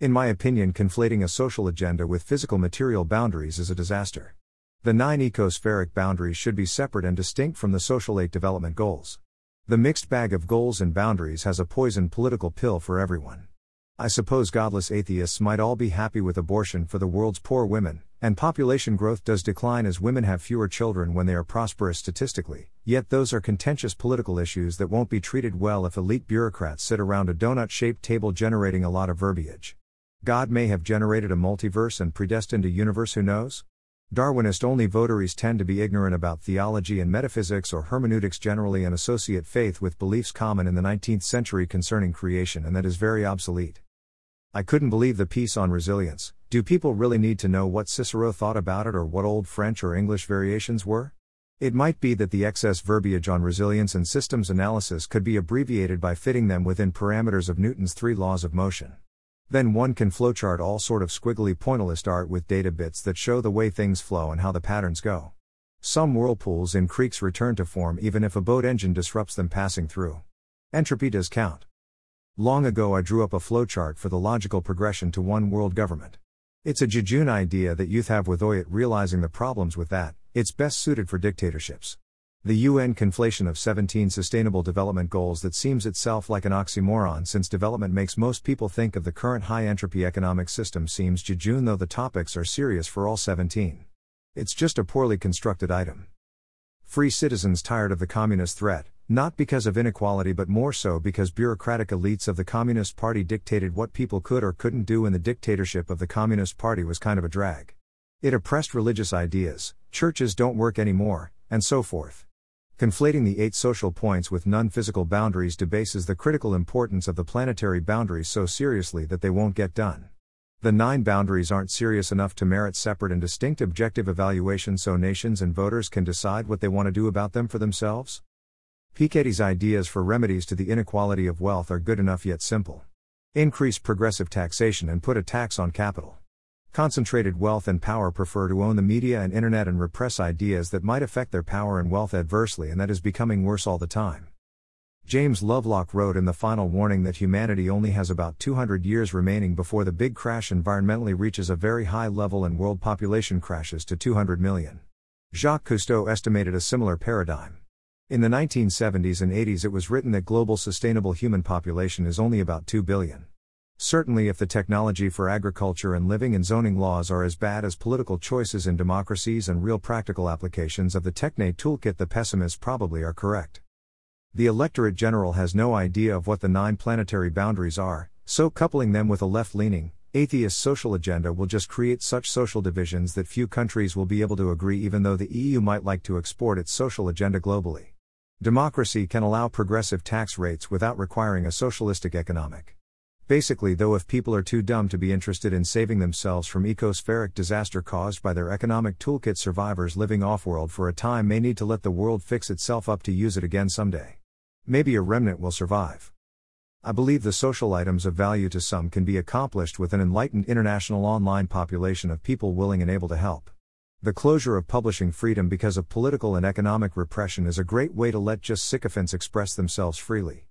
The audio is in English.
In my opinion, conflating a social agenda with physical material boundaries is a disaster. The nine ecospheric boundaries should be separate and distinct from the social eight development goals. The mixed bag of goals and boundaries has a poisoned political pill for everyone. I suppose godless atheists might all be happy with abortion for the world's poor women, and population growth does decline as women have fewer children when they are prosperous statistically, yet those are contentious political issues that won't be treated well if elite bureaucrats sit around a donut shaped table generating a lot of verbiage. God may have generated a multiverse and predestined a universe, who knows? Darwinist only votaries tend to be ignorant about theology and metaphysics or hermeneutics generally and associate faith with beliefs common in the 19th century concerning creation and that is very obsolete. I couldn't believe the piece on resilience. Do people really need to know what Cicero thought about it or what Old French or English variations were? It might be that the excess verbiage on resilience and systems analysis could be abbreviated by fitting them within parameters of Newton's three laws of motion. Then one can flowchart all sort of squiggly pointillist art with data bits that show the way things flow and how the patterns go. Some whirlpools in creeks return to form even if a boat engine disrupts them passing through. Entropy does count. Long ago I drew up a flowchart for the logical progression to one world government. It's a jejune idea that youth have with OIT realizing the problems with that, it's best suited for dictatorships. The UN conflation of 17 Sustainable Development Goals that seems itself like an oxymoron since development makes most people think of the current high entropy economic system seems jejune though the topics are serious for all 17. It's just a poorly constructed item. Free citizens tired of the communist threat, not because of inequality but more so because bureaucratic elites of the Communist Party dictated what people could or couldn't do and the dictatorship of the Communist Party was kind of a drag. It oppressed religious ideas, churches don't work anymore, and so forth. Conflating the eight social points with non physical boundaries debases the critical importance of the planetary boundaries so seriously that they won't get done. The nine boundaries aren't serious enough to merit separate and distinct objective evaluation so nations and voters can decide what they want to do about them for themselves? Piketty's ideas for remedies to the inequality of wealth are good enough yet simple. Increase progressive taxation and put a tax on capital. Concentrated wealth and power prefer to own the media and internet and repress ideas that might affect their power and wealth adversely, and that is becoming worse all the time. James Lovelock wrote in the final warning that humanity only has about 200 years remaining before the big crash environmentally reaches a very high level and world population crashes to 200 million. Jacques Cousteau estimated a similar paradigm. In the 1970s and 80s, it was written that global sustainable human population is only about 2 billion. Certainly, if the technology for agriculture and living and zoning laws are as bad as political choices in democracies and real practical applications of the Techne toolkit, the pessimists probably are correct. The electorate general has no idea of what the nine planetary boundaries are, so coupling them with a left leaning, atheist social agenda will just create such social divisions that few countries will be able to agree, even though the EU might like to export its social agenda globally. Democracy can allow progressive tax rates without requiring a socialistic economic. Basically, though, if people are too dumb to be interested in saving themselves from ecospheric disaster caused by their economic toolkit, survivors living off world for a time may need to let the world fix itself up to use it again someday. Maybe a remnant will survive. I believe the social items of value to some can be accomplished with an enlightened international online population of people willing and able to help. The closure of publishing freedom because of political and economic repression is a great way to let just sycophants express themselves freely.